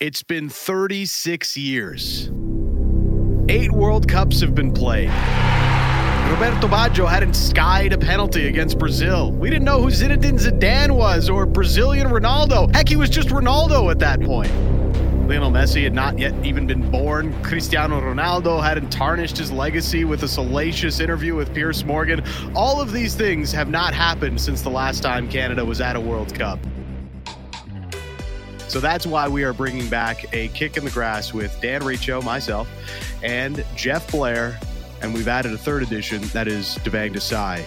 It's been 36 years. Eight World Cups have been played. Roberto Baggio hadn't skied a penalty against Brazil. We didn't know who Zinedine Zidane was or Brazilian Ronaldo. Heck, he was just Ronaldo at that point. Lionel Messi had not yet even been born. Cristiano Ronaldo hadn't tarnished his legacy with a salacious interview with Piers Morgan. All of these things have not happened since the last time Canada was at a World Cup. So that's why we are bringing back a kick in the grass with Dan Riccio, myself, and Jeff Blair. And we've added a third edition that is Devang Desai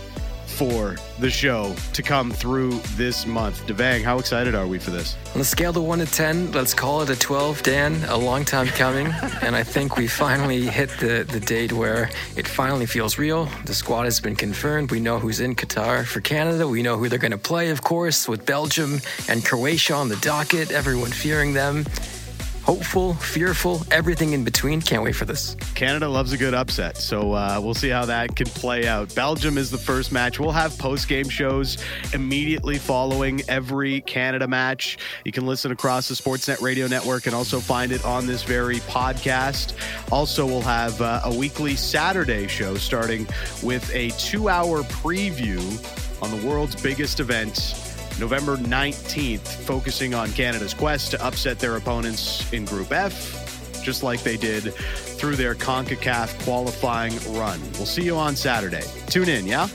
for the show to come through this month. Devang, how excited are we for this? On a scale of 1 to 10, let's call it a 12, Dan. A long time coming. and I think we finally hit the, the date where it finally feels real. The squad has been confirmed. We know who's in Qatar. For Canada, we know who they're going to play, of course, with Belgium and Croatia on the docket, everyone fearing them hopeful, fearful, everything in between. Can't wait for this. Canada loves a good upset, so uh, we'll see how that can play out. Belgium is the first match. We'll have post game shows immediately following every Canada match. You can listen across the Sportsnet radio network and also find it on this very podcast. Also, we'll have uh, a weekly Saturday show starting with a two hour preview on the world's biggest event November 19th, focusing on Canada's quest to upset their opponents in Group F, just like they did through their CONCACAF qualifying run. We'll see you on Saturday. Tune in, yeah?